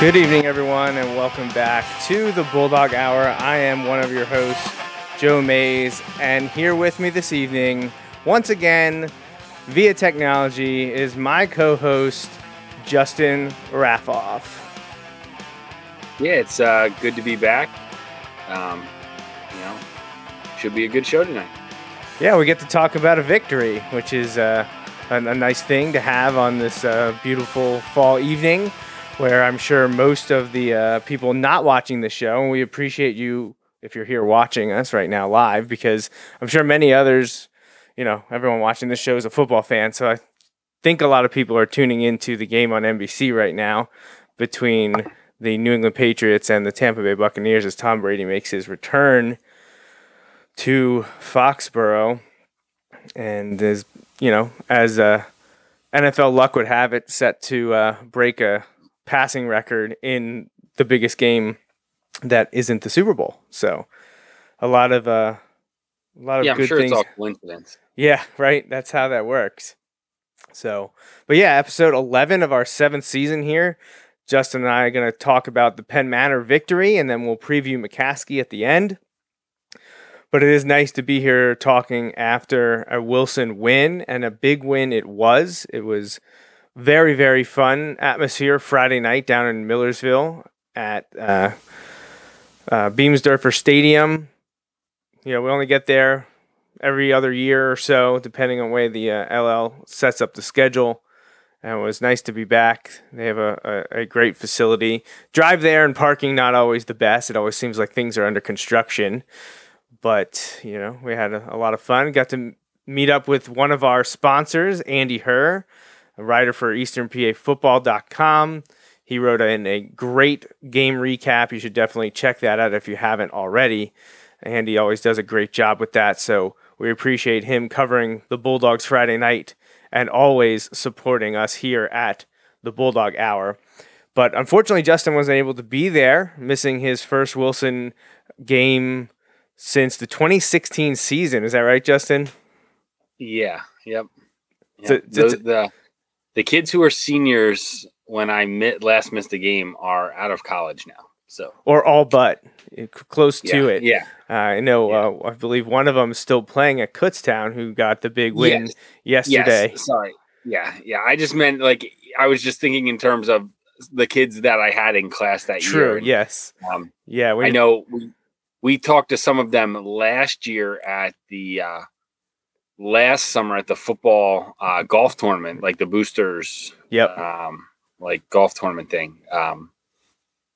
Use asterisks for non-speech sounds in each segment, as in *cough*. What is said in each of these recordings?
Good evening, everyone, and welcome back to the Bulldog Hour. I am one of your hosts, Joe Mays, and here with me this evening, once again, via technology, is my co host, Justin Raffoff. Yeah, it's uh, good to be back. Um, you know, should be a good show tonight. Yeah, we get to talk about a victory, which is uh, a, a nice thing to have on this uh, beautiful fall evening where I'm sure most of the uh, people not watching the show, and we appreciate you if you're here watching us right now live, because I'm sure many others, you know, everyone watching this show is a football fan. So I think a lot of people are tuning into the game on NBC right now between the New England Patriots and the Tampa Bay Buccaneers as Tom Brady makes his return to Foxborough. And as you know, as uh, NFL luck would have it, set to uh, break a passing record in the biggest game that isn't the Super Bowl. So a lot of uh, a lot of yeah, I'm good sure things. it's all coincidence. Yeah, right. That's how that works. So, but yeah, episode 11 of our seventh season here. Justin and I are going to talk about the Penn Manor victory, and then we'll preview McCaskey at the end. But it is nice to be here talking after a Wilson win, and a big win it was. It was very very fun atmosphere Friday night down in Millersville at uh, uh, Biemesderfer Stadium. You know, we only get there every other year or so, depending on way the uh, LL sets up the schedule. And it was nice to be back. They have a, a, a great facility. Drive there and parking not always the best. It always seems like things are under construction. But, you know, we had a, a lot of fun. Got to meet up with one of our sponsors, Andy Herr a writer for EasternPAFootball.com. He wrote in a great game recap. You should definitely check that out if you haven't already. And he always does a great job with that. So we appreciate him covering the Bulldogs Friday night and always supporting us here at the Bulldog Hour. But unfortunately, Justin wasn't able to be there, missing his first Wilson game since the 2016 season. Is that right, Justin? Yeah. Yep. Yep. so- the the kids who are seniors when I mit, last missed a game are out of college now. So Or all but eh, close yeah, to it. Yeah. Uh, I know. Yeah. Uh, I believe one of them is still playing at Kutztown, who got the big win Yes. yesterday. Yes. Sorry. Yeah. Yeah. I just meant like I was just thinking in terms of the kids that I had in class that True. year. Yes. Um, Yeah. We, I know we, we talked to some of them last year at the uh, last summer at the football uh, golf tournament, like the boosters, Yep. um, like golf tournament thing. Um,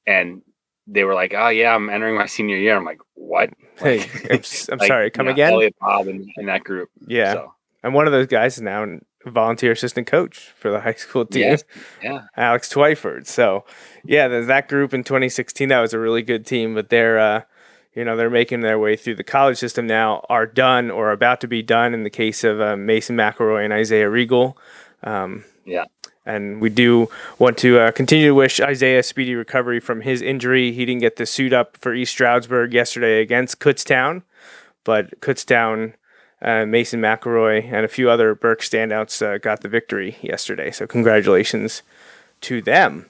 and they were like, "Oh yeah, I'm entering my senior year." I'm like, "What?" Hey, *laughs* I'm, I'm like, sorry. Come you know, again? Elliot Bob and, and that group. Yeah. So, And one of those guys is now a volunteer assistant coach for the high school team, yes. Yeah. Alex Twyford. So, yeah, that group in 2016. That was a really good team, but they're, uh, you know, they're making their way through the college system now, are done or about to be done in the case of uh, Mason McElroy and Isaiah Regal. Um, Yeah. And we do want to uh, continue to wish Isaiah speedy recovery from his injury. He didn't get to suit up for East Stroudsburg yesterday against Kutztown, but Kutztown, uh, Mason McElroy, and a few other Berks standouts uh, got the victory yesterday. So congratulations to them.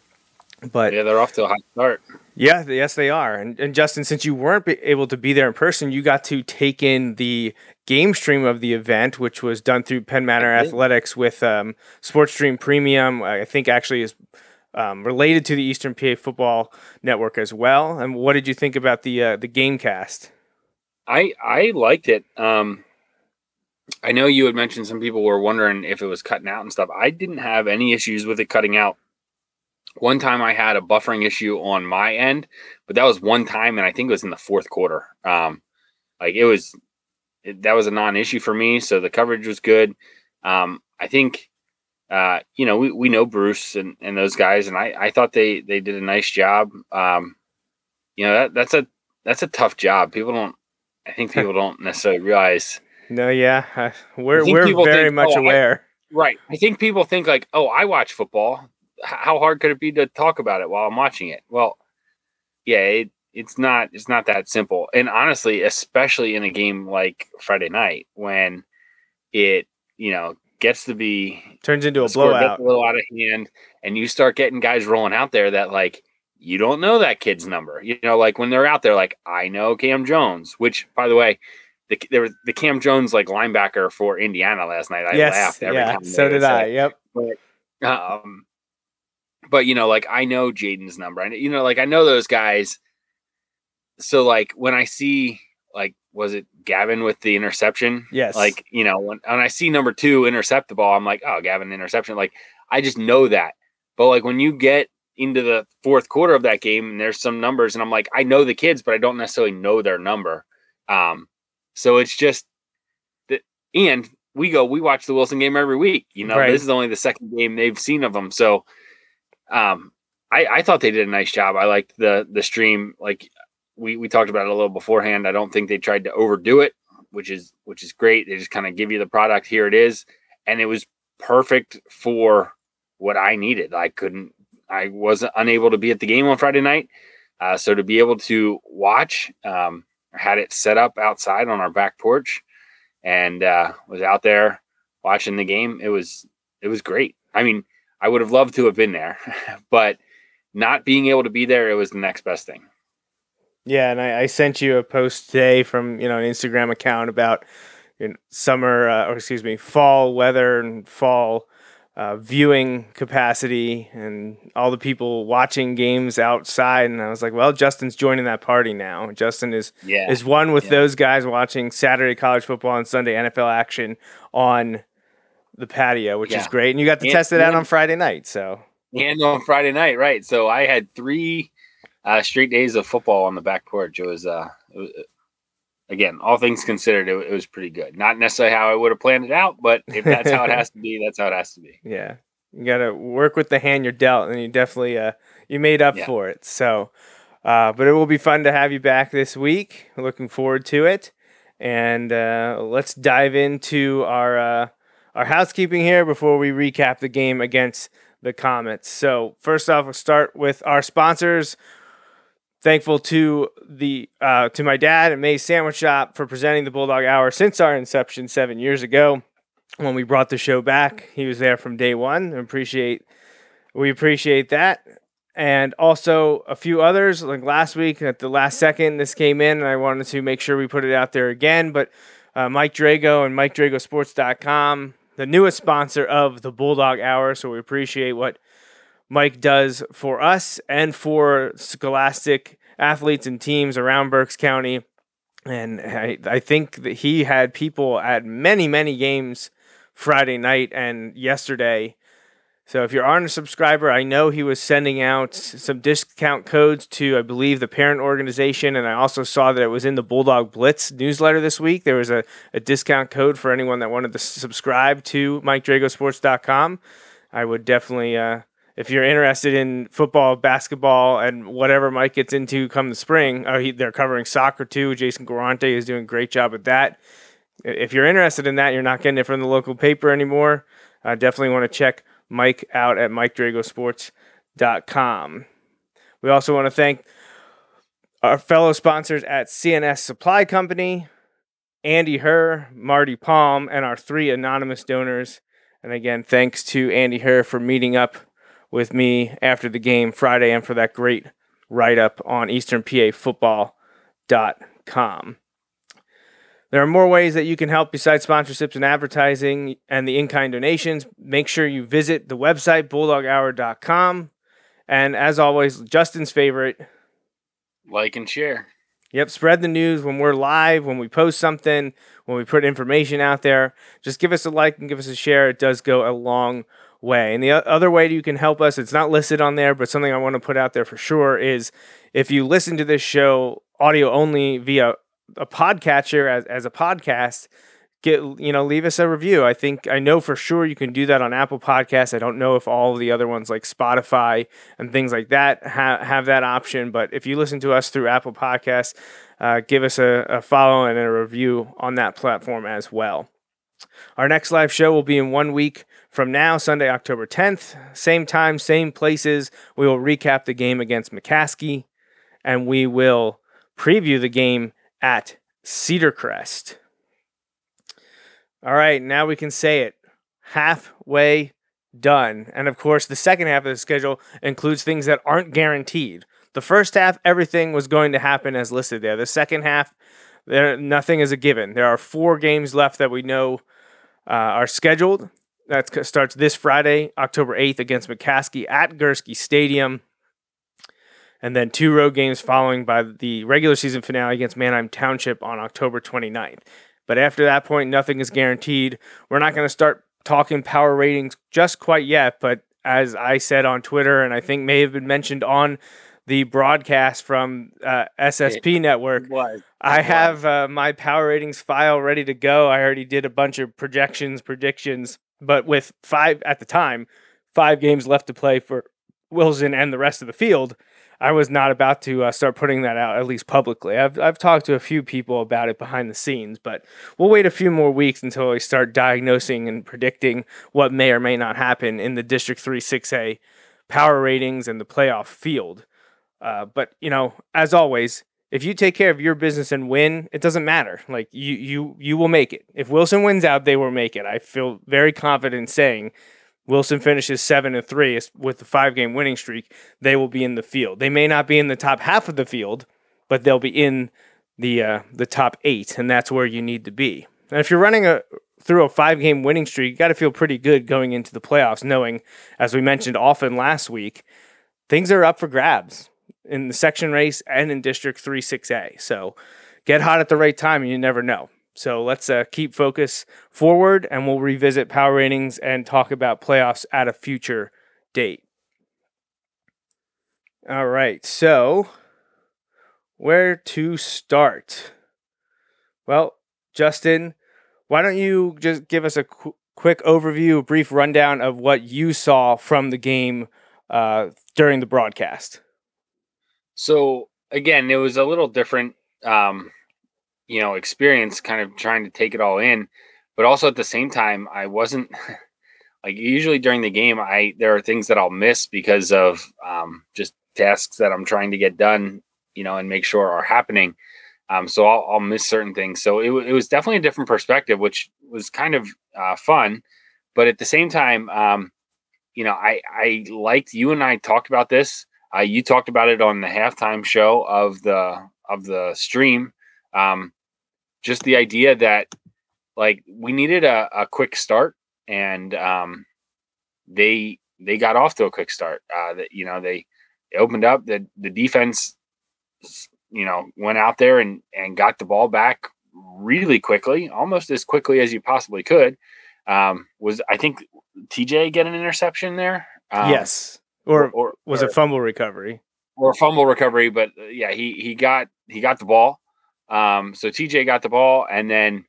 But Yeah, they're off to a hot start. Yeah, yes, they are. And, and Justin, since you weren't able to be there in person, you got to take in the game stream of the event, which was done through Penn Manor Athletics with um, Sports Stream Premium. I think actually is um, related to the Eastern PA Football Network as well. And what did you think about the uh, the game cast? I I liked it. Um, I know you had mentioned some people were wondering if it was cutting out and stuff. I didn't have any issues with it cutting out. One time I had a buffering issue on my end, but that was one time, and I think it was in the fourth quarter. Um, like it was, it, that was a non-issue for me. So the coverage was good. Um, I think, uh, you know, we, we know Bruce and, and those guys, and I, I thought they they did a nice job. Um, you know that that's a that's a tough job. People don't. I think *laughs* people don't necessarily realize. No, yeah, we're we're very think, much oh, I- aware. Right. I think people think like, oh, I watch football. How hard could it be to talk about it while I'm watching it? Well, yeah, it, it's not. It's not that simple. And honestly, especially in a game like Friday night when it, you know, gets to be Turns into a the score gets blowout. a little out of hand, and you start getting guys rolling out there that like you don't know that kid's number. You know, like when they're out there, like I know Cam Jones, which by the way, the there was the Cam Jones like linebacker for Indiana last night. I yes, laughed every yeah, time. so did I. it. Yep. Um, but you know, like I know Jaden's number. I know, you know, like I know those guys. So like when I see like was it Gavin with the interception? Yes. Like you know when when I see number two intercept the ball, I'm like, oh, Gavin interception. Like I just know that. But like when you get into the fourth quarter of that game and there's some numbers and I'm like, I know the kids, but I don't necessarily know their number. Um, so it's just that, and we go, we watch the Wilson game every week. You know, Right. this is only the second game they've seen of them. So, um, I, I thought they did a nice job. I liked the the stream. Like we we talked about it a little beforehand. I don't think they tried to overdo it, which is which is great. They just kind of give you the product. Here it is, and it was perfect for what I needed. I couldn't. I wasn't unable to be at the game on Friday night, uh, so to be able to watch, um, had it set up outside on our back porch, and uh, was out there watching the game. It was it was great. I mean, I would have loved to have been there, *laughs* but not being able to be there, it was the next best thing. Yeah, and I, I sent you a post today from you know an Instagram account about you know, summer uh, or excuse me fall weather and fall uh, viewing capacity and all the people watching games outside. And I was like, well, Justin's joining that party now. Justin is Yeah, is one with Yeah. those guys watching Saturday college football and Sunday NFL action on the patio, which is great. And you got to And- test it out on Friday night, so. and on Friday night, right? So I had three uh, straight days of football on the back porch. It was, uh, it was again, all things considered, it, it was pretty good. Not necessarily how I would have planned it out, but if that's how it *laughs* has to be, that's how it has to be. Yeah. You got to work with the hand you're dealt and you definitely uh you made up Yeah. for it. So uh but it will be fun to have you back this week. Looking forward to it. And uh let's dive into our uh our housekeeping here before we recap the game against the Comets. So, first off, we'll start with our sponsors. Thankful to the uh, to my dad at May's Sandwich Shop for presenting the Bulldog Hour since our inception seven years ago when we brought the show back. He was there from day one. Appreciate we appreciate that. And also a few others like last week at the last second this came in and I wanted to make sure we put it out there again. But uh, Mike Drago and MikeDragoSports.com, the newest sponsor of the Bulldog Hour. So we appreciate what Mike does for us and for Scholastic athletes and teams around Berks County. And I, I think that he had people at many, many games Friday night and yesterday. So if you aren't a subscriber, I know he was sending out some discount codes to, I believe, the parent organization. And I also saw that it was in the Bulldog Blitz newsletter this week. There was a, a discount code for anyone that wanted to subscribe to MikeDragoSports.com. I would definitely, uh, if you're interested in football, basketball, and whatever Mike gets into come the spring, uh, he, they're covering soccer too. Jason Garante is doing a great job at that. If you're interested in that, you're not getting it from the local paper anymore. I definitely want to check Mike out at MikeDragoSports.com. We also want to thank our fellow sponsors at CNS Supply Company, Andy Herr, Marty Palm, and our three anonymous donors. And again, thanks to Andy Herr for meeting up with me after the game Friday and for that great write up on EasternPAFootball.com. There are more ways that you can help besides sponsorships and advertising and the in kind donations. Make sure you visit the website, bulldoghour.com. And as always, Justin's favorite. Like and share. Yep, spread the news when we're live, when we post something, when we put information out there. Just give us a like and give us a share. It does go a long way. And the other way you can help us, it's not listed on there, but something I want to put out there for sure is if you listen to this show audio only via a podcatcher as, as a podcast, get you know leave us a review. I think I know for sure you can do that on Apple Podcasts. I don't know if all the other ones like Spotify and things like that ha- have that option, but if you listen to us through Apple Podcasts, uh, give us a, a follow and a review on that platform as well. Our next live show will be in one week from now, Sunday, October 10th. Same time, same places. We will recap the game against McCaskey and we will preview the game at Cedar Crest. All right, now we can say it. Halfway done. And of course, the second half of the schedule includes things that aren't guaranteed. The first half, everything was going to happen as listed there. The second half, there nothing is a given. There are four games left that we know uh, are scheduled. That starts this Friday, October 8th, against McCaskey at Gursky Stadium. And then two road games following by the regular season finale against Manheim Township on October 29th. But after that point, nothing is guaranteed. We're not going to start talking power ratings just quite yet. But as I said on Twitter, and I think may have been mentioned on the broadcast from uh, SSP Network, I have uh, my power ratings file ready to go. I already did a bunch of projections, predictions, but with five at the time, five games left to play for Wilson and the rest of the field. I was not about to uh, start putting that out, at least publicly. I've, I've talked to a few people about it behind the scenes, but we'll wait a few more weeks until we start diagnosing and predicting what may or may not happen in the District 3 6A power ratings and the playoff field. Uh, but, you know, as always, if you take care of your business and win, it doesn't matter. Like you, you, you will make it. If Wilson wins out, they will make it. I feel very confident saying Wilson finishes seven and three with the five game winning streak, they will be in the field. They may not be in the top half of the field, but they'll be in the uh, the top eight, and that's where you need to be. And if you're running a through a five game winning streak, you got to feel pretty good going into the playoffs, knowing, as we mentioned often last week, things are up for grabs in the section race and in District 3 6A. So get hot at the right time, and you never know. So let's uh, keep focus forward and we'll revisit power ratings and talk about playoffs at a future date. All right. So, where to start? Well, Justin, why don't you just give us a qu- quick overview, a brief rundown of what you saw from the game uh, during the broadcast? So, again, it was a little different. Um, you know experience kind of trying to take it all in but also at the same time i wasn't *laughs* like usually during the game i there are things that i'll miss because of um, just tasks that i'm trying to get done you know and make sure are happening. Um, so I'll, I'll, miss certain things. So it, it, was definitely a different perspective which was kind of uh, fun but at the same time um, you know i i liked you and i talked about this. Uh, you talked about it on the halftime show of the of the stream um, just the idea that like we needed a, a quick start and um, they they got off to a quick start. Uh, that you know they, they opened up the the defense, you know, went out there and and got the ball back really quickly, almost as quickly as you possibly could. Um, was I think TJ get an interception there? Um, yes, or, or was or, it fumble recovery? Or fumble recovery, but uh, yeah, he he got he got the ball. Um, so TJ got the ball, and then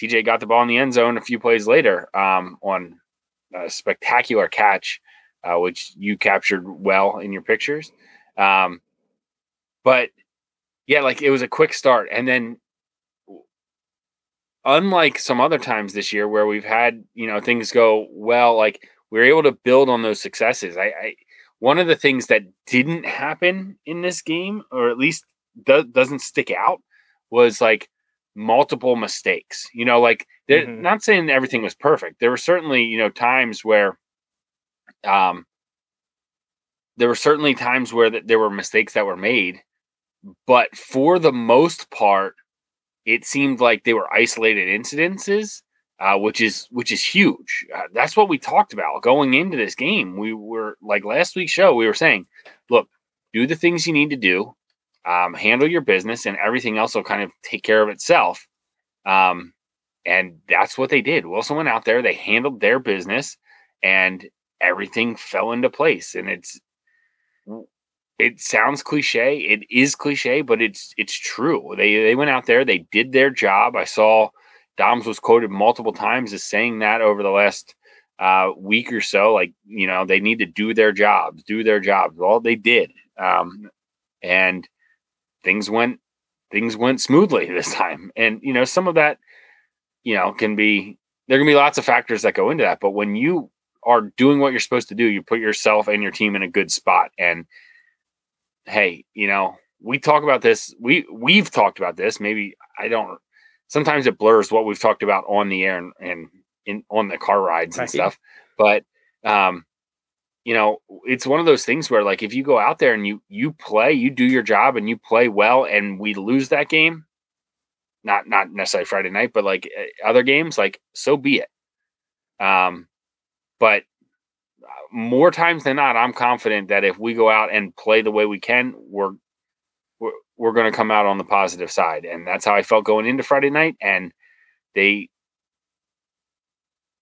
TJ got the ball in the end zone a few plays later um, on a spectacular catch, uh, which you captured well in your pictures. Um, but yeah, like it was a quick start, and then unlike some other times this year where we've had you know things go well, like we are able to build on those successes. I, I one of the things that didn't happen in this game, or at least do, doesn't stick out, was like multiple mistakes. You know, like they're mm-hmm. not saying everything was perfect. There were certainly, you know, times where um there were certainly times where th- there were mistakes that were made, but for the most part, it seemed like they were isolated incidences, uh, which is which is huge. Uh, that's what we talked about going into this game. We were like last week's show. We were saying, look, do the things you need to do um, handle your business, and everything else will kind of take care of itself. Um, and that's what they did. Wilson went out there, they handled their business, and everything fell into place. And it's it sounds cliche. It is cliche, but it's it's true. They they went out there, they did their job. I saw Dahms was quoted multiple times as saying that over the last uh, week or so. Like, you know, they need to do their jobs, do their jobs. Well, they did. Um, and things went things went smoothly *laughs* this time. And you know, some of that, you know, can be there can be lots of factors that go into that. But when you are doing what you're supposed to do, you put yourself and your team in a good spot. And hey, you know, we talk about this. We we've talked about this. Maybe I don't. Sometimes it blurs what we've talked about on the air and, and in on the car rides and right. stuff. But um, you know, it's one of those things where like if you go out there and you you play, you do your job and you play well, and we lose that game, not not necessarily Friday night, but like eh, other games, like so be it. Um, but uh, more times than not, I'm confident that if we go out and play the way we can, we're we're, we're going to come out on the positive side, and that's how I felt going into Friday night. And they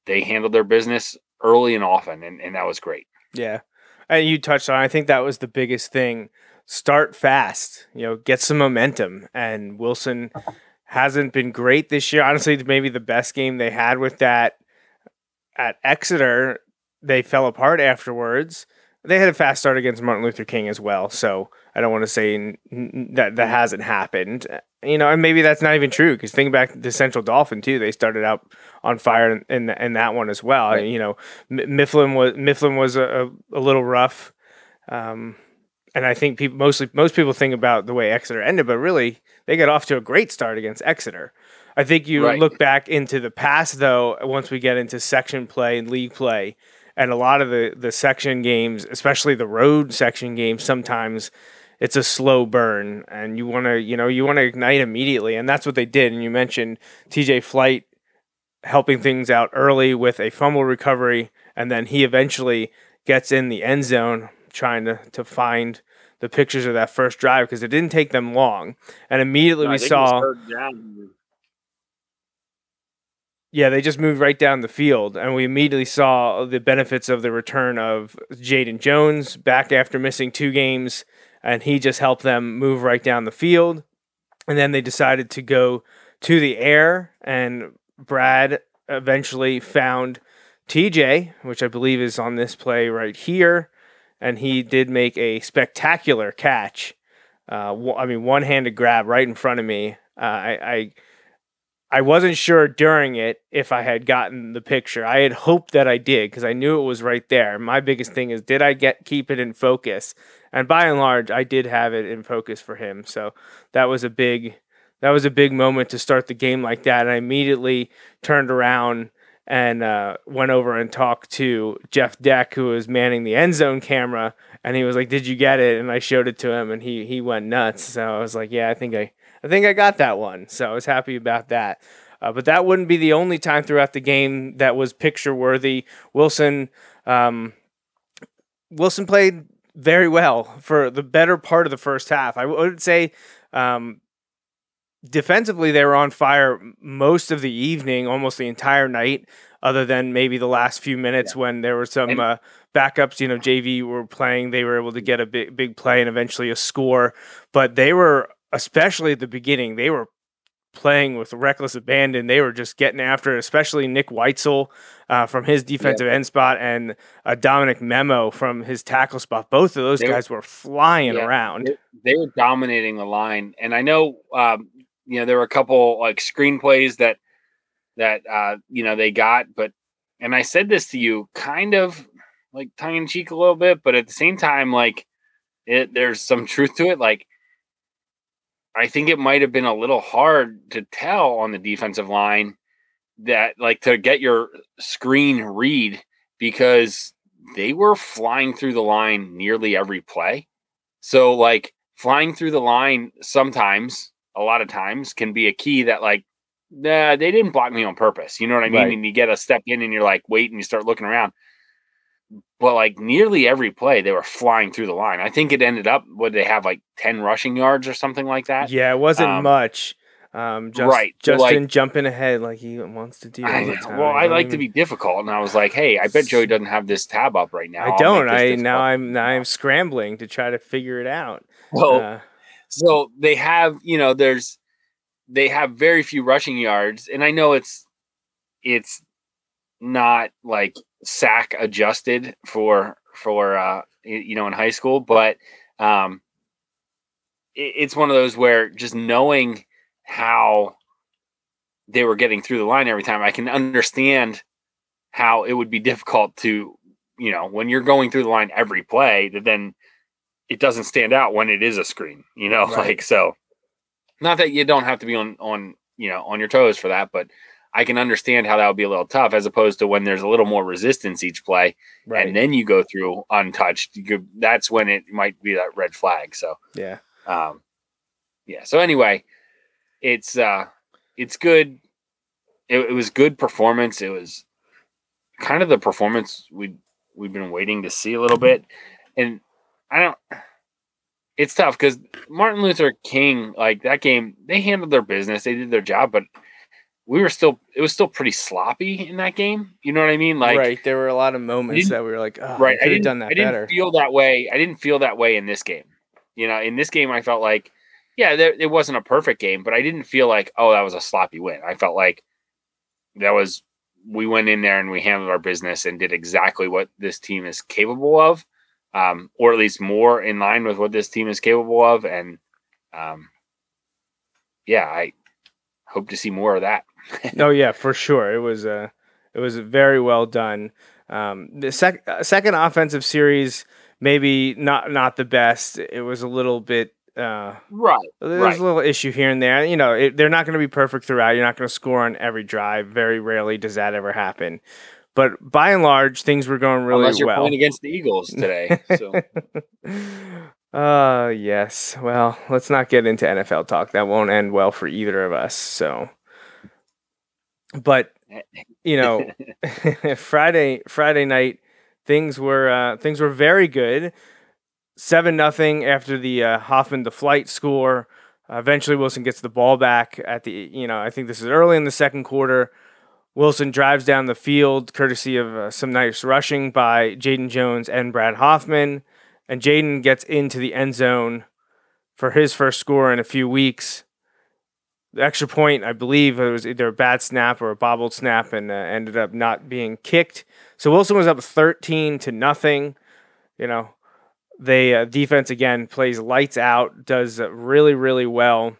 they handled their business early and often, and, and that was great. Yeah. And you touched on, I think that was the biggest thing. Start fast, you know, get some momentum. And Wilson hasn't been great this year. Honestly, maybe the best game they had with that at Exeter, they fell apart afterwards. They had a fast start against Martin Luther King as well. So I don't want to say that that hasn't happened you know, and maybe that's not even true because think back to Central Dauphin too. They started out on fire in in, in that one as well. Right. You know, Mifflin was Mifflin was a, a little rough, um, and I think people mostly most people think about the way Exeter ended, but really they got off to a great start against Exeter. I think you right. look back into the past though. Once we get into section play and league play, and a lot of the the section games, especially the road section games, sometimes it's a slow burn and you want to you know you want to ignite immediately. And that's what they did. And you mentioned TJ Flight helping things out early with a fumble recovery. And then he eventually gets in the end zone trying to to find the pictures of that first drive because it didn't take them long. And immediately no, we saw yeah, they just moved right down the field, and we immediately saw the benefits of the return of Jaden Jones back after missing two games and he just helped them move right down the field. And then they decided to go to the air, and Brad eventually found TJ, which I believe is on this play right here, and he did make a spectacular catch. Uh, I mean, one-handed grab right in front of me. Uh, I, I I wasn't sure during it if I had gotten the picture. I had hoped that I did because I knew it was right there. My biggest thing is did I get keep it in focus? and by and large, I did have it in focus for him. So that was a big that was a big moment to start the game like that. And I immediately turned around and uh, went over and talked to Jeff Deck, who was manning the end zone camera, and he was like, "Did you get it?" And I showed it to him, and he he went nuts. So I was like, "Yeah, I think I I think I got that one." So I was happy about that. Uh, but that wouldn't be the only time throughout the game that was picture worthy. Wilson. Um, Wilson played very well for the better part of the first half. I would say um, defensively they were on fire most of the evening, almost the entire night, other than maybe the last few minutes yeah. when there were some uh, backups. You know, JV were playing; they were able to get a big big play and eventually a score. But they were, especially at the beginning, they were playing with reckless abandon. They were just getting after it, especially Nick Weitzel uh, from his defensive yeah. end spot and uh, Dominic Memo from his tackle spot. Both of those they guys were, were flying yeah, around. They, they, were dominating the line, and I know um, you know there were a couple like screenplays that that uh, you know they got, but and I said this to you, kind of like tongue in cheek a little bit, but at the same time, like it, there's some truth to it, like I think it might have been a little hard to tell on the defensive line that like to get your screen read because they were flying through the line nearly every play. So like flying through the line sometimes, a lot of times can be a key that like nah, they didn't block me on purpose. You know what I mean? Right. And you get a step in and you're like, wait, and you start looking around but like nearly every play they were flying through the line. I think it ended up would they have like 10 rushing yards or something like that? Yeah, it wasn't um, much. Um, just, right. Justin like, jumping ahead like he wants to do. I, *laughs* well, I, I like even... to be difficult, and I was like, "Hey, I bet Joey doesn't have this tab up right now." I don't. I now I'm now I'm scrambling to try to figure it out. Well, uh, so they have, you know, there's they have very few rushing yards, and I know it's it's not like sack adjusted for for uh you know in high school, but um it, it's one of those where just knowing how they were getting through the line every time, I can understand how it would be difficult to, you know, when you're going through the line every play, that then it doesn't stand out when it is a screen, you know, *laughs* right. like so. Not that you don't have to be on on you know on your toes for that, but I can understand how that would be a little tough as opposed to when there's a little more resistance each play, right. and then you go through untouched. You, that's when it might be that red flag. So yeah, um, yeah. So anyway, it's uh, it's good. It, it was good performance. It was kind of the performance we we've been waiting to see a little bit, and I don't. It's tough because Martin Luther King, like that game, they handled their business, they did their job, but we were still it was still pretty sloppy in that game. You know what I mean? Like right, there were a lot of moments that we were like, oh, right, I didn't done that I didn't better. feel that way. I didn't feel that way in this game. You know, in this game, I felt like, yeah, there, it wasn't a perfect game, but I didn't feel like, oh, that was a sloppy win. I felt like that was we went in there and we handled our business and did exactly what this team is capable of, um, or at least more in line with what this team is capable of. And um, yeah, I hope to see more of that. No, *laughs* yeah, for sure. It was uh, it was very well done. Um, the sec- uh, second offensive series, maybe not not the best. It was a little bit uh, right. There's right. a little issue here and there. You know, it, they're not going to be perfect throughout. You're not going to score on every drive. Very rarely does that ever happen. But by and large, things were going really Unless you're well. Playing against the Eagles today. So. *laughs* uh yes. Well, let's not get into NFL talk. That won't end well for either of us. So, but you know, *laughs* *laughs* Friday Friday night things were uh, things were very good seven nothing after the uh, Hoffman the flight score. Uh, eventually, Wilson gets the ball back at the you know I think this is early in the second quarter. Wilson drives down the field, courtesy of uh, some nice rushing by Jaden Jones and Brad Hoffman, and Jaden gets into the end zone for his first score in a few weeks. The extra point, I believe, it was either a bad snap or a bobbled snap, and uh, ended up not being kicked. So Wilson was up thirteen to nothing. You know, they uh, defense again plays lights out, does really really well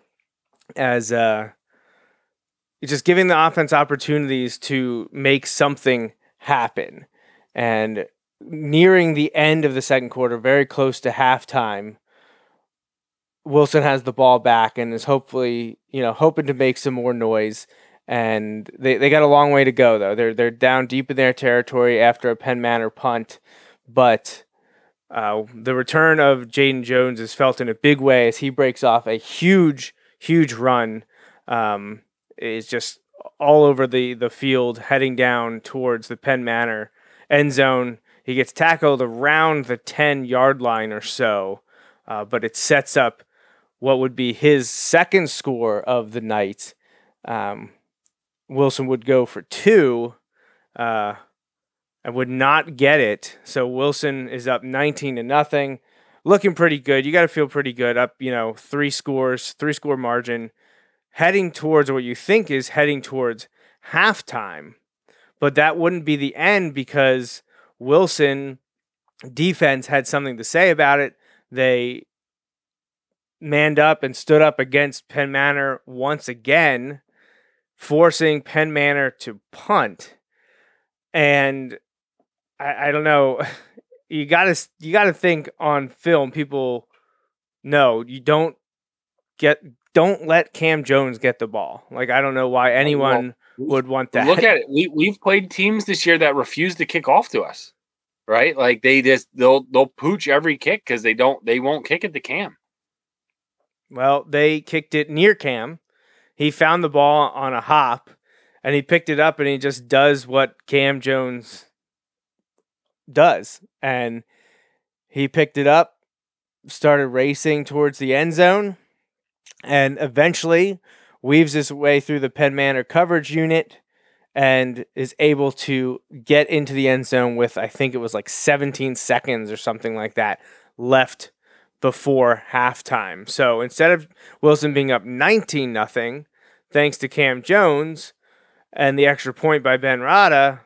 as uh, just giving the offense opportunities to make something happen. And nearing the end of the second quarter, very close to halftime, Wilson has the ball back and is hopefully, you know, hoping to make some more noise. And they, they got a long way to go though. They're they're down deep in their territory after a Penn Manor punt, but uh, the return of Jaden Jones is felt in a big way as he breaks off a huge, huge run. Um, is just all over the, the field, heading down towards the Penn Manor end zone. He gets tackled around the 10 yard line or so, uh, but it sets up what would be his second score of the night. Um, Wilson would go for two. Uh, I would not get it. So Wilson is up 19 to nothing. Looking pretty good. You got to feel pretty good. Up, you know, three scores, three score margin, heading towards what you think is heading towards halftime. But that wouldn't be the end because Wilson defense had something to say about it. They manned up and stood up against Penn Manor once again, forcing Penn Manor to punt. And I, I don't know. *laughs* You gotta you gotta think on film. People know you don't get don't let Cam Jones get the ball. Like I don't know why anyone well, would want that. Look at it. We we've played teams this year that refuse to kick off to us. Right? Like they just they'll they'll pooch every kick because they don't they won't kick it to Cam. Well, they kicked it near Cam. He found the ball on a hop and he picked it up and he just does what Cam Jones does. And he picked it up, started racing towards the end zone, and eventually weaves his way through the Penn Manor coverage unit and is able to get into the end zone with I think it was like 17 seconds or something like that left before halftime. So instead of Wilson being up 19 nothing, thanks to Cam Jones and the extra point by Ben Rada,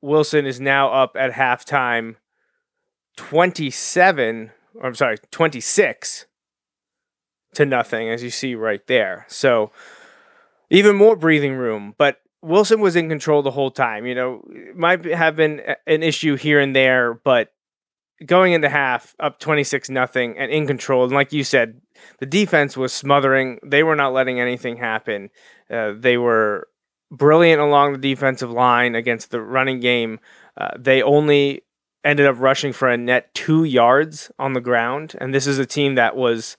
Wilson is now up at halftime 27, or I'm sorry, 26 to nothing, as you see right there. So even more breathing room, but Wilson was in control the whole time. You know, might have been an issue here and there, but going into half up 26 nothing and in control. And like you said the defense was smothering. They were not letting anything happen. Uh, they were brilliant along the defensive line against the running game. Uh, they only ended up rushing for a net two yards on the ground. And this is a team that was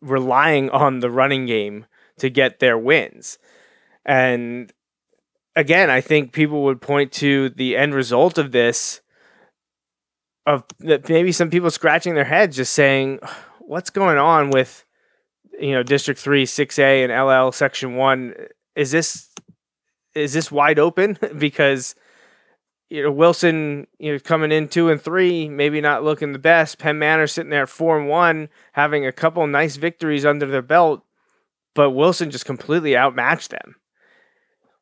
relying on the running game to get their wins. And again i think people would point to the end result of this of maybe some people scratching their heads just saying what's going on with you know district 3 6a and ll section 1 is this is this wide open? *laughs* Because you know wilson you know coming in 2 and 3 maybe not looking the best. Penn manor sitting there 4 and 1 having a couple nice victories under their belt but wilson just completely outmatched them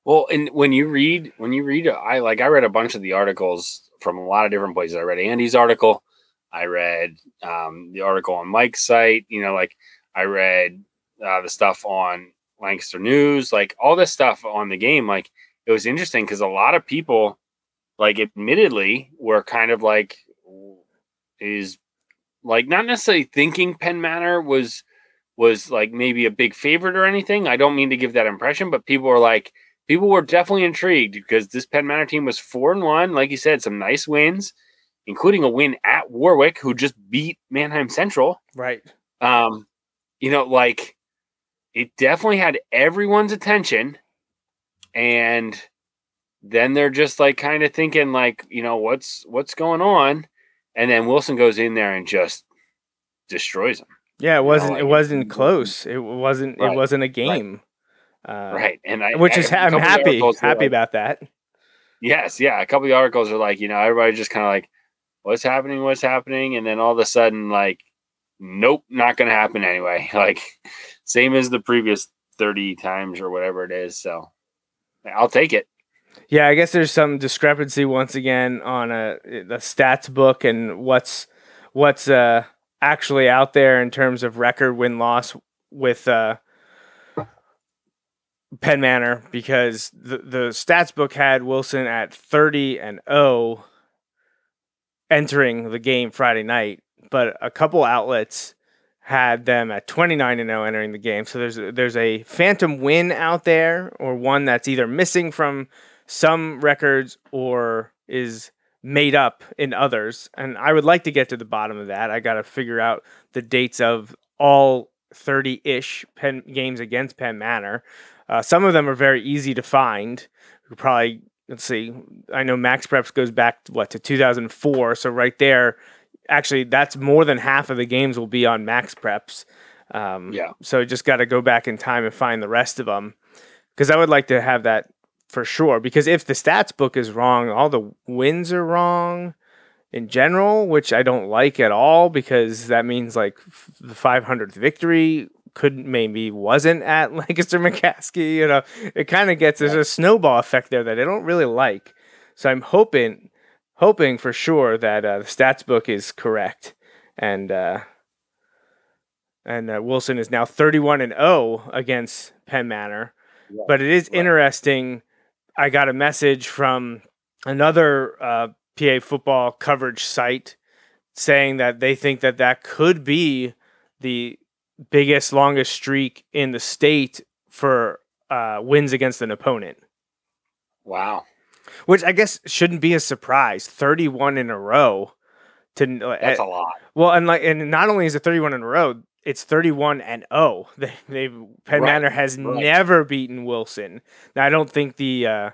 well and when you read when you read i like i read a bunch of the articles from a lot of different places. I read Andy's article. I read um, the article on Mike's site. You know, like I read uh, the stuff on Lancaster News, like all this stuff on the game. Like it was interesting because a lot of people, like, admittedly, were kind of like, is like not necessarily thinking Penn Manor was was like maybe a big favorite or anything. I don't mean to give that impression, but people were like, people were definitely intrigued because this Penn Manor team was four and one. Like you said, some nice wins, including a win at Warwick, who just beat Manheim Central. Right. Um, you know, like it definitely had everyone's attention, and then they're just like kind of thinking, like, you know, what's what's going on, and then Wilson goes in there and just destroys them. Yeah, it wasn't. You know, like, it wasn't *laughs* close. It wasn't. Right. It wasn't a game. Right. Uh, right, and I, which is I, I'm happy happy like, about that. Yes, yeah. A couple of articles are like, you know, everybody just kind of like, what's happening, what's happening, and then all of a sudden, like, nope, not going to happen anyway. *laughs* Like, same as the previous thirty times or whatever it is. So, I'll take it. Yeah, I guess there's some discrepancy once again on a the stats book and what's what's uh actually out there in terms of record win loss with uh Penn Manor because the the stats book had Wilson at 30 and 0 entering the game Friday night, but a couple outlets had them at 29 and 0 entering the game. So there's there's a phantom win out there or one that's either missing from some records or is made up in others. And I would like to get to the bottom of that. I got to figure out the dates of all 30-ish Penn games against Penn Manor. Uh, some of them are very easy to find. We probably let's see. I know Max Preps goes back what to 2004, so right there, actually, that's more than half of the games will be on Max Preps. Um, yeah. So just got to go back in time and find the rest of them because I would like to have that for sure. Because if the stats book is wrong, all the wins are wrong in general, which I don't like at all because that means like the 500th victory could maybe wasn't at *laughs* Lancaster McCaskey. You know, it kind of gets there's a snowball effect there that I don't really like. So I'm hoping, hoping for sure that uh, the stats book is correct, and uh, and uh, Wilson is now 31 and 0 against Penn Manor. Yeah. But it is right. interesting. I got a message from another uh, PA football coverage site saying that they think that that could be the biggest, longest streak in the state for uh, wins against an opponent. Wow. Which I guess shouldn't be a surprise. 31 in a row. To, uh, That's a lot. Well, and like, and not only is it 31 in a row, it's 31 and 0. *laughs* They, they've Penn right. Manor has right. never beaten Wilson. Now, I don't think the uh,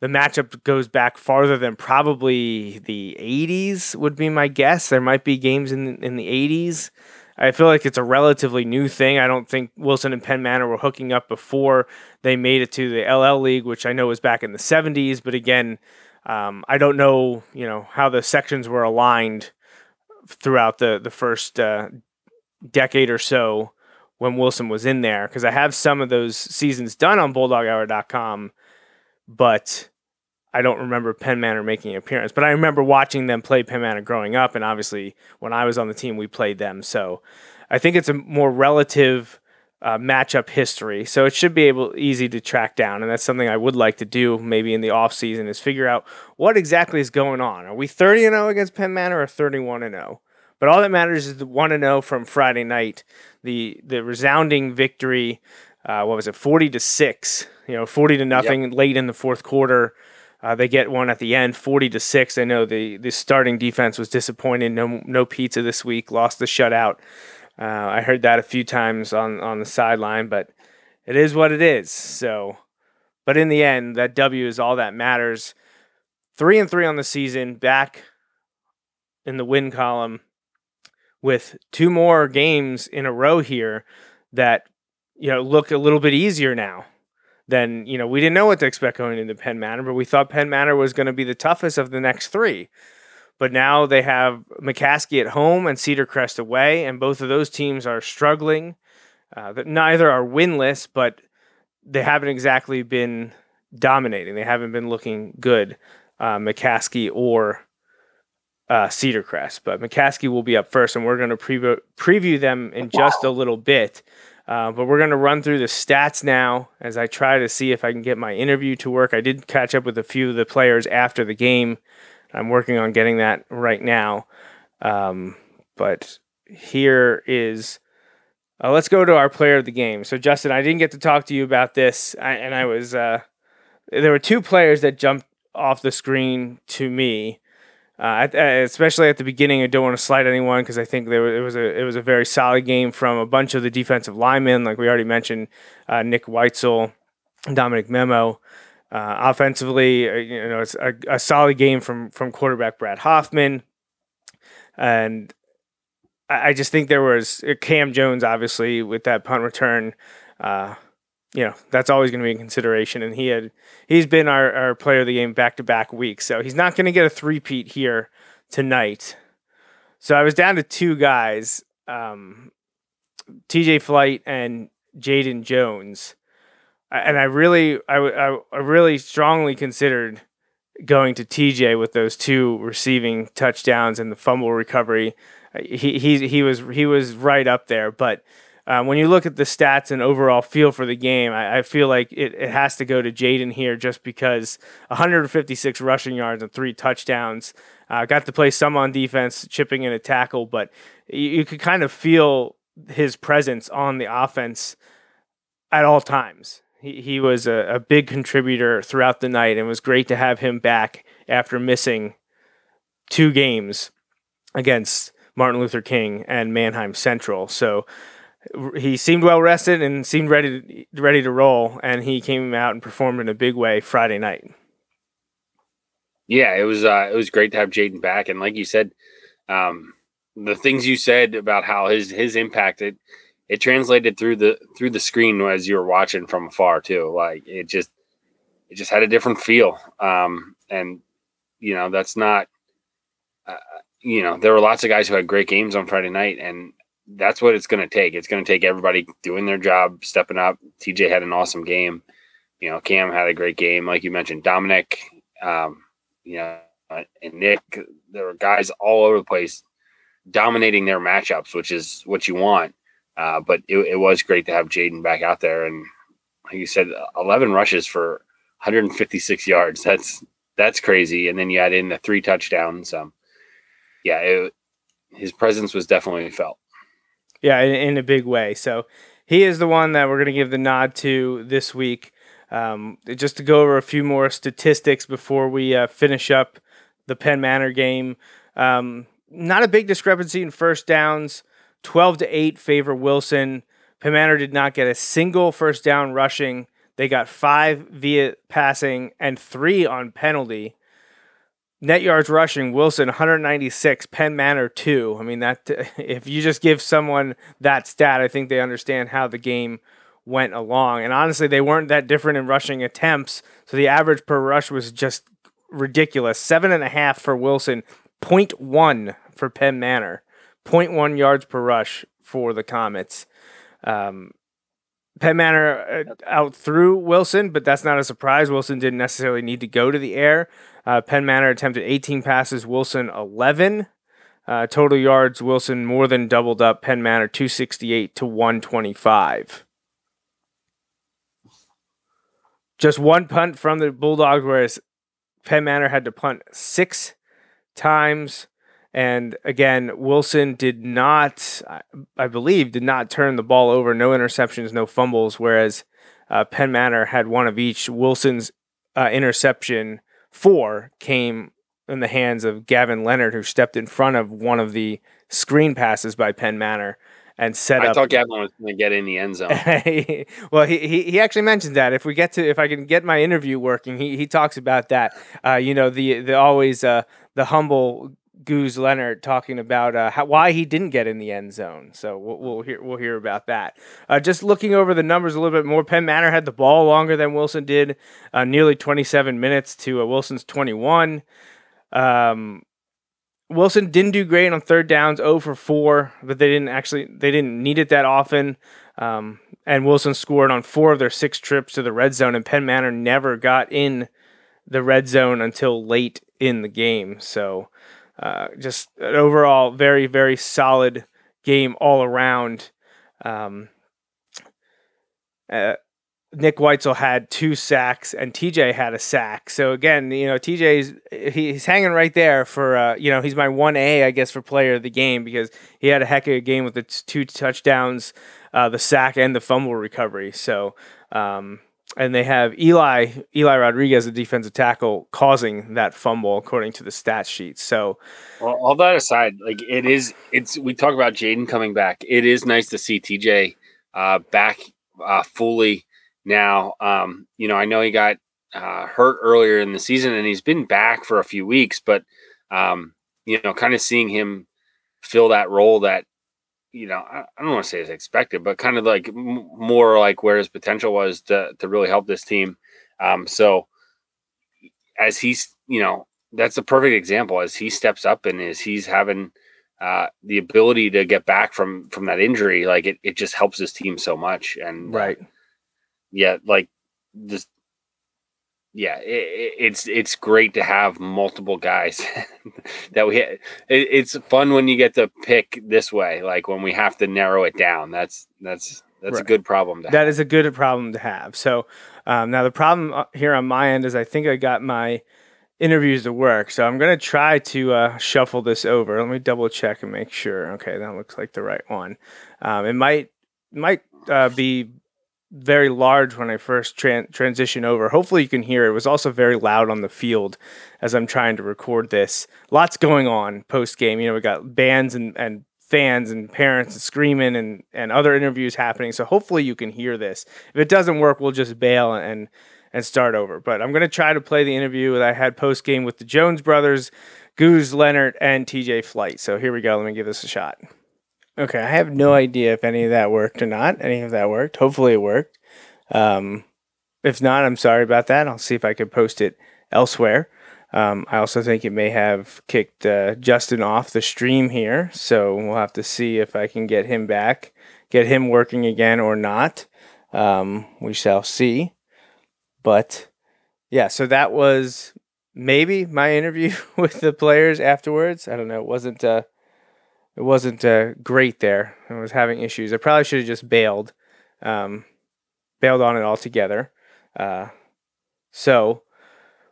the matchup goes back farther than probably the 80s would be my guess. There might be games in in the 80s I feel like it's a relatively new thing. I don't think Wilson and Penn Manor were hooking up before they made it to the LL League, which I know was back in the 70s. But again, um, I don't know, you know, how the sections were aligned throughout the the first uh, decade or so when Wilson was in there because I have some of those seasons done on BulldogHour.com, but I don't remember Penn Manor making an appearance. But I remember watching them play Penn Manor growing up, and obviously when I was on the team, we played them. So I think it's a more relative uh, matchup history. So it should be able easy to track down, and that's something I would like to do maybe in the off season is figure out what exactly is going on. Are we 30 and 0 against Penn Manor or 31 and 0? But all that matters is the one and zero from Friday night, the the resounding victory. Uh, what was it, forty to six? You know, forty to nothing yep. late in the fourth quarter. Uh, they get one at the end, forty to six. I know the the starting defense was disappointed. No no pizza this week. Lost the shutout. Uh, I heard that a few times on on the sideline, but it is what it is. So, but in the end, that W is all that matters. Three and three on the season, back in the win column with two more games in a row here that you know look a little bit easier now than you know we didn't know what to expect going into Penn Manor, but we thought Penn Manor was going to be the toughest of the next three. But now they have McCaskey at home and Cedar Crest away, and both of those teams are struggling. Uh, that neither are winless, but they haven't exactly been dominating. They haven't been looking good, uh, McCaskey or uh, Cedar Crest. But McCaskey will be up first, and we're going to preview preview them in just a little bit. Uh, but we're going to run through the stats now as I try to see if I can get my interview to work. I did catch up with a few of the players after the game. I'm working on getting that right now. Um, but here is. Uh, let's go to our player of the game. So, Justin, I didn't get to talk to you about this, I, and I was. Uh, there were two players that jumped off the screen to me uh, especially at the beginning, I don't want to slight anyone because I think there was, it was a it was a very solid game from a bunch of the defensive linemen, like we already mentioned, uh, Nick Weitzel, Dominic Memo. Uh, offensively, uh, you know, it's a, a, solid game from from quarterback Brad Hoffman, and I, I just think there was uh, Cam Jones, obviously, with that punt return. Uh, you know that's always going to be in consideration. And he had he's been our, our player of the game back to back weeks, so he's not going to get a three-peat here tonight. So I was down to two guys, um, T.J. Flight and Jaden Jones, and I really I, I, I really strongly considered going to TJ with those two receiving touchdowns and the fumble recovery. He he he was he was right up there, but um, when you look at the stats and overall feel for the game, I, I feel like it, it has to go to Jaden here just because 156 rushing yards and three touchdowns. Uh, got to play some on defense, chipping in a tackle, but you, you could kind of feel his presence on the offense at all times. He, he was a, a big contributor throughout the night, and it was great to have him back after missing two games against Martin Luther King and Manheim Central. So he seemed well rested and seemed ready to, ready to roll, and he came out and performed in a big way Friday night. Yeah, it was uh, it was great to have Jaden back, and like you said, um, the things you said about how his his impact it it translated through the through the screen as you were watching from afar too. Like it just it just had a different feel, um, and you know that's not. Uh, you know, there were lots of guys who had great games on Friday night, and that's what it's going to take. It's going to take everybody doing their job, stepping up. TJ had an awesome game. You know, Cam had a great game, like you mentioned. Dominic, um, you know, and Nick. There were guys all over the place dominating their matchups, which is what you want. Uh, but it, it, was great to have Jaden back out there, and like you said, 11 rushes for 156 yards. That's that's crazy. And then you add in the three touchdowns. Um, yeah, it, his presence was definitely felt. Yeah, in, in, a big way. So he is the one that we're going to give the nod to this week. Um, just to go over a few more statistics before we uh, finish up the Penn Manor game. Um, not a big discrepancy in first downs. 12 to 8 favor Wilson. Penn Manor did not get a single first down rushing. They got five via passing and three on penalty. Net yards rushing, Wilson 196, Penn Manor 2. I mean that *laughs* if you just give someone that stat, I think they understand how the game went along. And honestly, they weren't that different in rushing attempts. So the average per rush was just ridiculous. Seven and a half for Wilson, 0.1 for Penn Manor, 0.1 yards per rush for the Comets. Um, Penn Manor uh, out through Wilson, but that's not a surprise. Wilson didn't necessarily need to go to the air. Uh, Penn Manor attempted 18 passes, Wilson 11. Uh, total yards, Wilson more than doubled up. Penn Manor 268 to 125. Just one punt from the Bulldogs, whereas Penn Manor had to punt six times. And again, Wilson did not, I believe, did not turn the ball over. No interceptions, no fumbles. Whereas uh, Penn Manor had one of each. Wilson's uh, interception four came in the hands of Gavin Leonard, who stepped in front of one of the screen passes by Penn Manor and set I up. thought Gavin was going to get in the end zone. *laughs* well, he, he he actually mentioned that if we get to if I can get my interview working, he he talks about that. Uh, you know the the always uh, the humble Goose Leonard talking about uh, how, why he didn't get in the end zone. So we'll, we'll hear we'll hear about that. Uh, just looking over the numbers a little bit more, Penn Manor had the ball longer than Wilson did, uh, nearly 27 minutes to uh, Wilson's 21. Um, Wilson didn't do great on third downs, 0 for 4, but they didn't actually they didn't need it that often. Um, and Wilson scored on four of their six trips to the red zone, and Penn Manor never got in the red zone until late in the game. So, uh, just an overall very very solid game all around. Um, uh, Nick Weitzel had two sacks and TJ had a sack. So again, you know, TJ's he's hanging right there for uh, you know, he's my 1A I guess for player of the game because he had a heck of a game with the two touchdowns, uh, the sack and the fumble recovery. So um, and they have Eli Eli Rodriguez, the defensive tackle, causing that fumble according to the stat sheet. So, well, all that aside, like it is, it's we talk about Jaden coming back. It is nice to see TJ uh, back uh, fully now. Um, you know, I know he got uh, hurt earlier in the season, and he's been back for a few weeks, but um, you know, kind of seeing him fill that role that you know, I, I don't want to say is expected, but kind of like m- more like where his potential was to to really help this team. Um, so as he's, you know, that's a perfect example as he steps up and as he's having uh, the ability to get back from from that injury, like it, it just helps his team so much. And right, uh, yeah, like this, yeah, it, it's it's great to have multiple guys *laughs* that we. It, it's fun when you get to pick this way, like when we have to narrow it down. That's that's that's right. a good problem to That have. is a good problem to have. So um, now the problem uh, here on my end is I think I got my interviews to work. So I'm going to try to uh, shuffle this over. Let me double check and make sure. Okay, that looks like the right one. Um, it might might uh, be very large when I first tran- transition over. Hopefully you can hear it. it was also very loud on the field as I'm trying to record this. Lots going on post game. You know, we got bands and, and fans and parents screaming and, and other interviews happening. So hopefully you can hear this. If it doesn't work, we'll just bail and and start over. But I'm gonna try to play the interview that I had post game with the Jones brothers, Goose Leonard, and TJ Flight. So here we go. Let me give this a shot. Okay, I have no idea if any of that worked or not. Any of that worked. Hopefully it worked. Um, if not, I'm sorry about that. I'll see if I can post it elsewhere. Um, I also think it may have kicked uh, Justin off the stream here, so we'll have to see if I can get him back, get him working again or not. Um, we shall see. But yeah, so that was maybe my interview *laughs* with the players afterwards. I don't know. It wasn't. Uh, it wasn't uh, great there. I was having issues. I probably should have just bailed, um, bailed on it altogether. Uh, so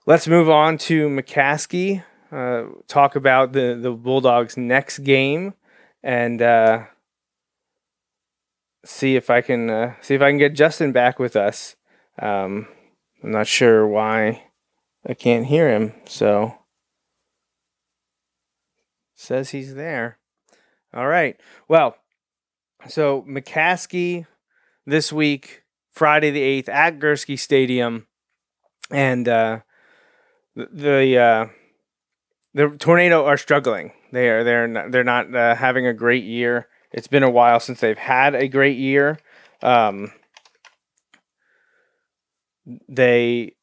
let's move on to McCaskey. Uh, talk about the the Bulldogs' next game, and uh, see if I can uh, see if I can get Justin back with us. Um, I'm not sure why I can't hear him. So says he's there. All right. Well, so McCaskey this week, Friday the 8th at Gursky Stadium. And uh, the uh, the Tornado are struggling. They are they're not, they're not uh, having a great year. It's been a while since they've had a great year. Um, they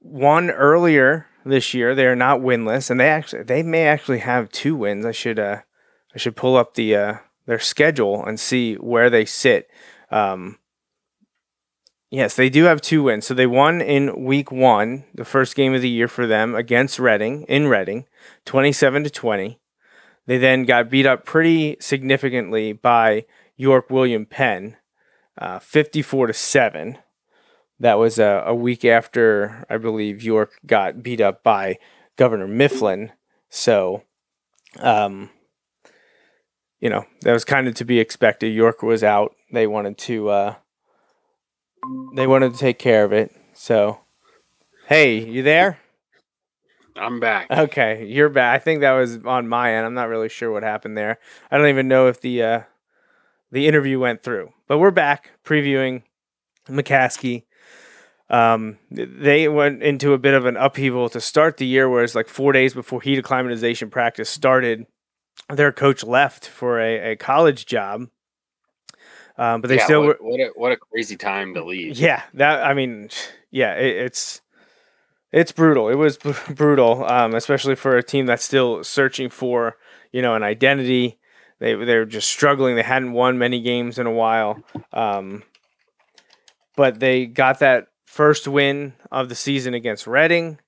won earlier this year. They are not winless, and they actually they may actually have two wins. I should uh I should pull up the uh, their schedule and see where they sit. Um, yes, they do have two wins. So they won in week one, the first game of the year for them against Reading in Reading, 27 to 20. They then got beat up pretty significantly by York William Penn, uh, 54 to 7. That was a, a week after, I believe, York got beat up by Governor Mifflin. So, um, you know, that was kind of to be expected. York was out. They wanted to, uh, they wanted to take care of it. So, hey, you there? I'm back. Okay, you're back. I think that was on my end. I'm not really sure what happened there. I don't even know if the uh, the interview went through, but we're back previewing McCaskey. Um, they went into a bit of an upheaval to start the year, whereas like four days before heat acclimatization practice started, their coach left for a, a college job. Um, but they yeah, still what, were. what a, what a crazy time to leave. Yeah, that I mean, yeah, it, it's it's brutal. It was br- brutal, um, especially for a team that's still searching for you know an identity. They they're just struggling. They hadn't won many games in a while, um, but they got that first win of the season against Reading,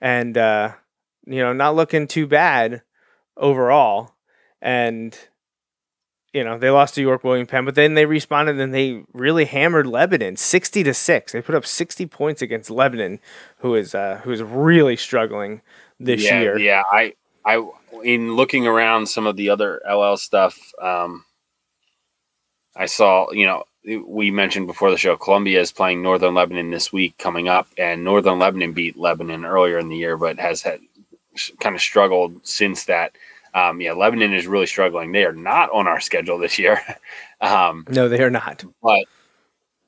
and uh, you know not looking too bad overall. And you know they lost to York William Penn, but then they responded and they really hammered Lebanon sixty to six. They put up sixty points against Lebanon, who is uh, who is really struggling this yeah, year. Yeah, I I in looking around some of the other LL stuff, um, I saw you know we mentioned before the show Columbia is playing Northern Lebanon this week coming up, and Northern Lebanon beat Lebanon earlier in the year, but has had kind of struggled since that. Um, yeah, Lebanon is really struggling. They are not on our schedule this year. *laughs* um, No, they are not. but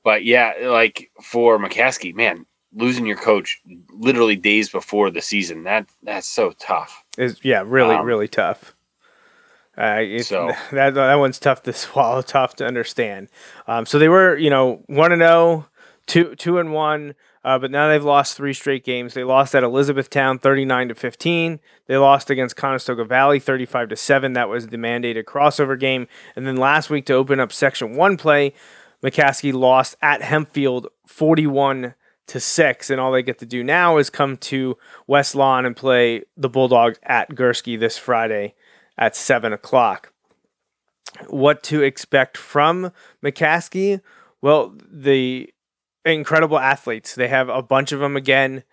but yeah, like for McCaskey, man, losing your coach literally days before the season that that's so tough. Is yeah, really, Um, really tough. Uh, So- *laughs* that that one's tough to *laughs* swallow, tough to understand. Um, so they were, you know, one and zero, two two and one, uh, but now they've lost three straight games. They lost at Elizabethtown, thirty nine to fifteen. They lost against Conestoga Valley, thirty five to seven. That was the mandated crossover game. And then last week to open up Section One play, McCaskey lost at Hempfield, forty one to six, and all they get to do now is come to West Lawn and play the Bulldogs at Gursky this Friday at seven o'clock. What to expect from McCaskey? Well, the incredible athletes. They have a bunch of them again,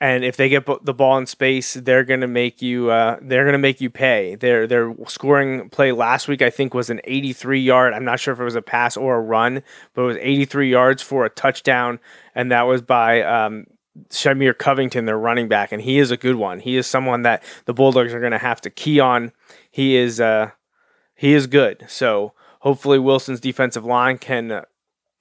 and if they get the ball in space, they're gonna make you. Uh, they're gonna make you pay. Their their scoring play last week, I think, was an 83 yard. I'm not sure if it was a pass or a run, but it was 83 yards for a touchdown, and that was by um, Shamir Covington, their running back, and he is a good one. He is someone that the Bulldogs are going to have to key on. He is uh, he is good. So hopefully Wilson's defensive line can uh,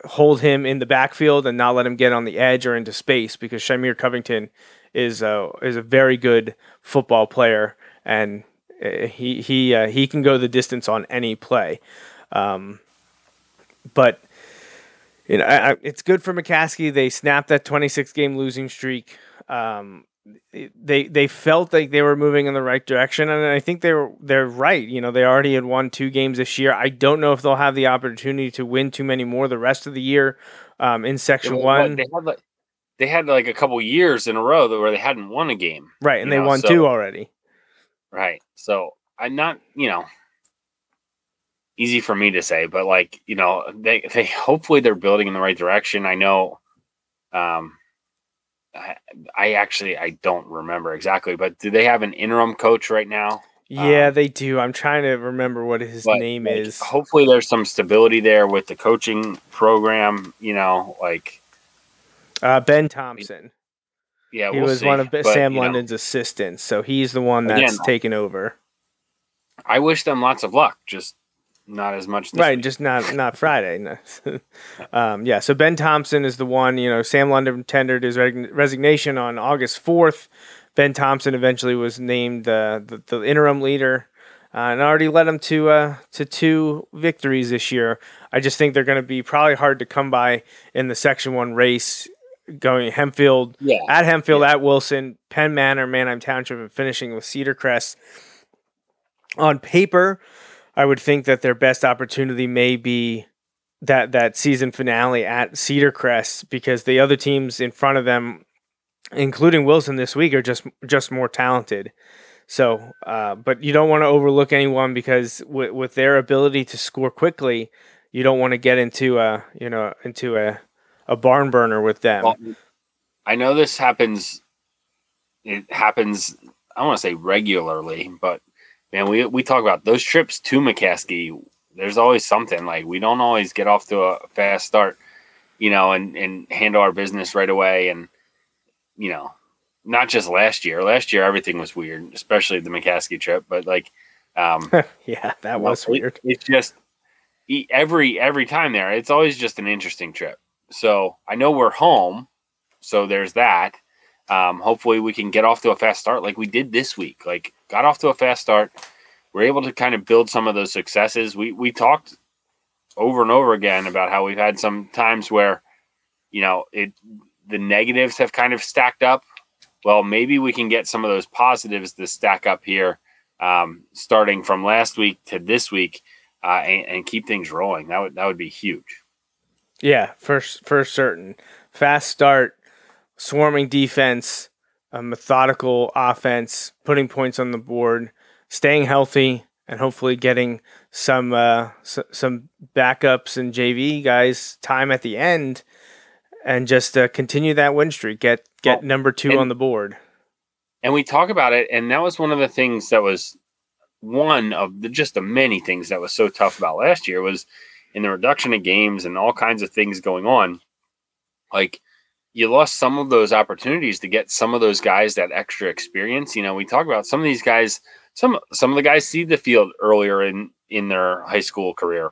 hold him in the backfield and not let him get on the edge or into space because Shamir Covington is uh, is a very good football player and uh, he he uh, he can go the distance on any play. Um, but you know, I, I, it's good for McCaskey. They snapped that 26 game losing streak. Um, they they felt like they were moving in the right direction, and I think they're they're right. You know, they already had won two games this year. I don't know if they'll have the opportunity to win too many more the rest of the year um, in Section One. They had like they had like a couple years in a row that where they hadn't won a game. right, and they know, won so- two already. Right. So I'm not, you know, easy for me to say, but like, you know, they they hopefully they're building in the right direction. I know um I, I actually I don't remember exactly, but do they have an interim coach right now? Yeah, Um, they do. I'm trying to remember what his name like, is. Hopefully there's some stability there with the coaching program, you know, like Uh, ben Thompson. yeah, he we'll was see. one of But, Sam you know, London's assistants, so he's the one that's Again, taken over. I wish them lots of luck, just not as much this right, week. just not not Friday. no. *laughs* um, yeah, so Ben Thompson is the one. You know, Sam London tendered his reg- resignation on August fourth. Ben Thompson eventually was named uh, the the interim leader. Uh, and already led them to uh, to two victories this year. I just think they're going to be probably hard to come by in the Section One race. Going Hempfield, yeah. at Hempfield, at Wilson, Penn Manor, Manheim Township, and finishing with Cedar Crest. On paper, I would think that their best opportunity may be that that season finale at Cedar Crest because the other teams in front of them, including Wilson this week, are just just more talented. So, uh, but you don't want to overlook anyone because with, with their ability to score quickly, you don't want to get into a you know into a a barn burner with them. Well, I know this happens. It happens. I want to say regularly, but man, we we talk about those trips to McCaskey. There's always something like we don't always get off to a fast start, you know, and and handle our business right away, and you know, not just last year. Last year everything was weird, especially the McCaskey trip. But like, um, *laughs* yeah, that was well, weird. It's just every every time there, it's always just an interesting trip. So I know we're home, so there's that. Um, hopefully we can get off to a fast start like we did this week. Like got off to a fast start. We're able to kind of build some of those successes. We we talked over and over again about how we've had some times where, you know, it the negatives have kind of stacked up. Well, maybe we can get some of those positives to stack up here, um, starting from last week to this week, uh, and, and keep things rolling. That would that would be huge. Yeah, for for certain. Fast start, swarming defense, a methodical offense, putting points on the board, staying healthy, and hopefully getting some uh, s- some backups and JV guys time at the end, and just uh, continue that win streak. Get get well, number two and, on the board. And we talk about it, and that was one of the things that was one of the just the many things that was so tough about last year was in the reduction of games and all kinds of things going on, like you lost some of those opportunities to get some of those guys that extra experience. You know, we talk about some of these guys, some some of the guys see the field earlier in in their high school career.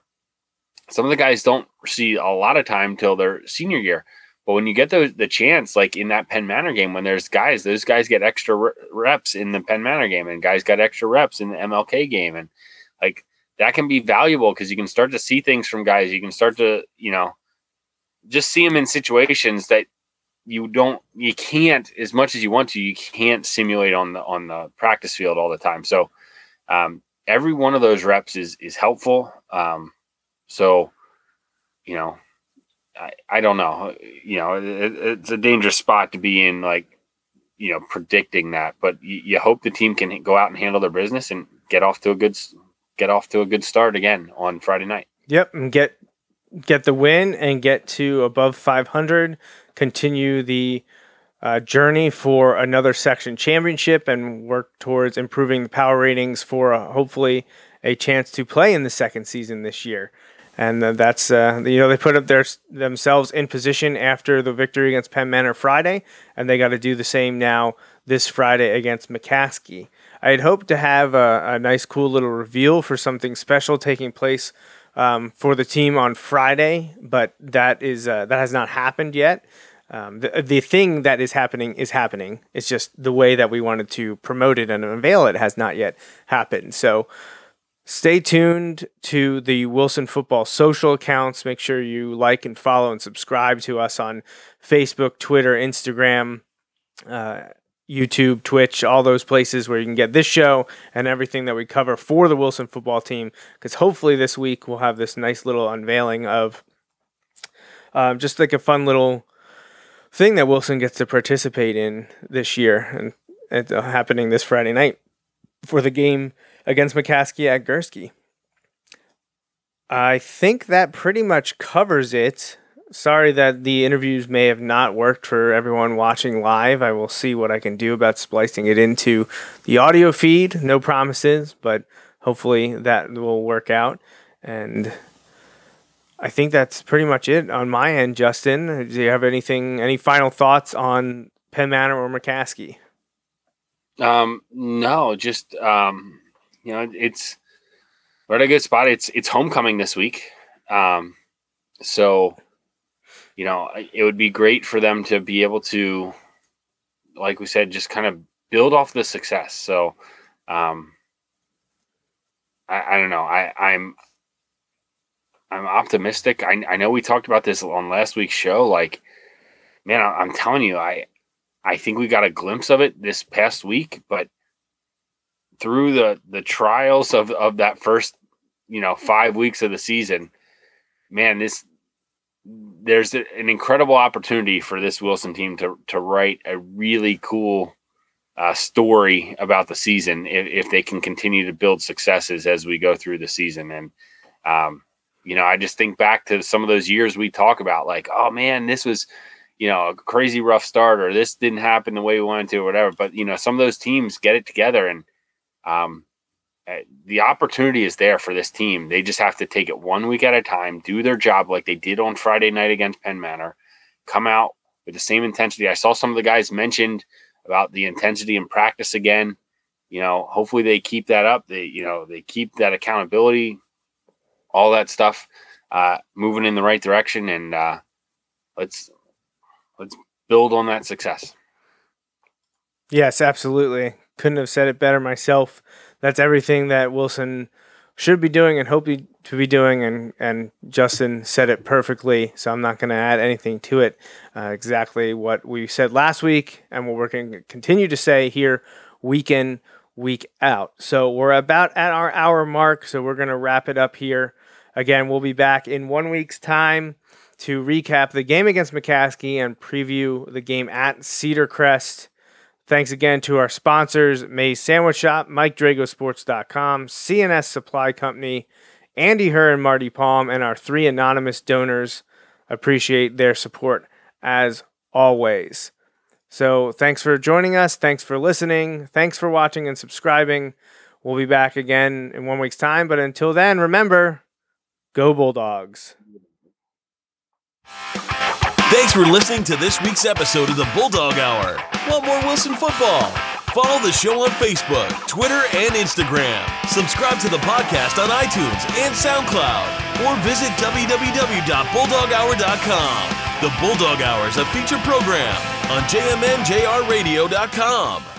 Some of the guys don't see a lot of time till their senior year. But when you get the the chance, like in that Penn Manor game, when there's guys, those guys get extra reps in the Penn Manor game, and guys got extra reps in the MLK game, and like that can be valuable because you can start to see things from guys. You can start to, you know, just see them in situations that you don't, you can't as much as you want to. You can't simulate on the on the practice field all the time. So um, every one of those reps is is helpful. Um, so you know, I I don't know. You know, it, it's a dangerous spot to be in. Like you know, predicting that, but you, you hope the team can go out and handle their business and get off to a good get off to a good start again on Friday night. Yep, and get get the win and get to above 500. Continue the uh, journey for another section championship and work towards improving the power ratings for uh, hopefully a chance to play in the second season this year. And uh, that's uh, you know they put up their themselves in position after the victory against Penn Manor Friday, and they got to do the same now this Friday against McCaskey. I had hoped to have a, a nice, cool little reveal for something special taking place um, for the team on Friday, but that is uh, that has not happened yet. Um, the, the thing that is happening is happening. It's just the way that we wanted to promote it and unveil it has not yet happened. So stay tuned to the Wilson Football social accounts. Make sure you like and follow and subscribe to us on Facebook, Twitter, Instagram. Uh, YouTube, Twitch, all those places where you can get this show and everything that we cover for the Wilson football team. Because hopefully this week we'll have this nice little unveiling of um, just like a fun little thing that Wilson gets to participate in this year. And it's uh, happening this Friday night for the game against McCaskey at Gursky. I think that pretty much covers it sorry that the interviews may have not worked for everyone watching live. I will see what I can do about splicing it into the audio feed. No promises, but hopefully that will work out. And I think that's pretty much it on my end, Justin. Do you have anything, any final thoughts on Penn Manor or McCaskey? Um, no, just um, you know, it's we're at a good spot. It's it's homecoming this week. Um, so you know, it would be great for them to be able to, like we said, just kind of build off the success. So, um, I, I don't know. I, I'm, I'm optimistic. I, I know we talked about this on last week's show. Like, man, I, I'm telling you, I, I think we got a glimpse of it this past week, but through the the trials of of that first, you know, five weeks of the season, man, this there's an incredible opportunity for this Wilson team to to write a really cool uh, story about the season if, if, they can continue to build successes as we go through the season. And um, you know, I just think back to some of those years we talk about, like, oh man, this was you know a crazy rough start, or this didn't happen the way we wanted to, or whatever. But you know, some of those teams get it together and um, the opportunity is there for this team. They just have to take it one week at a time, do their job like they did on Friday night against Penn Manor, come out with the same intensity. I saw some of the guys mentioned about the intensity in practice again. You know, hopefully they keep that up. They, you know, they keep that accountability, all that stuff, uh, moving in the right direction, and uh, let's let's build on that success. Yes, absolutely. Couldn't have said it better myself that's everything that Wilson should be doing and hope to be doing. And, and Justin said it perfectly. So I'm not going to add anything to it. Uh, exactly what we said last week and what we're going to continue to say here week in, week out. So we're about at our hour mark. So we're going to wrap it up here. Again, we'll be back in one week's time to recap the game against McCaskey and preview the game at Cedar Crest. Thanks again to our sponsors, May's Sandwich Shop, MikeDragosports.com, CNS Supply Company, Andy Herr and Marty Palm, and our three anonymous donors. Appreciate their support as always. So thanks for joining us. Thanks for listening. Thanks for watching and subscribing. We'll be back again in one week's time. But until then, remember go Bulldogs. Thanks for listening to this week's episode of the Bulldog Hour. Want more Wilson football? Follow the show on Facebook, Twitter, and Instagram. Subscribe to the podcast on iTunes and SoundCloud, or visit www.bulldoghour.com. The Bulldog Hour is a featured program on jmnjrradio.com.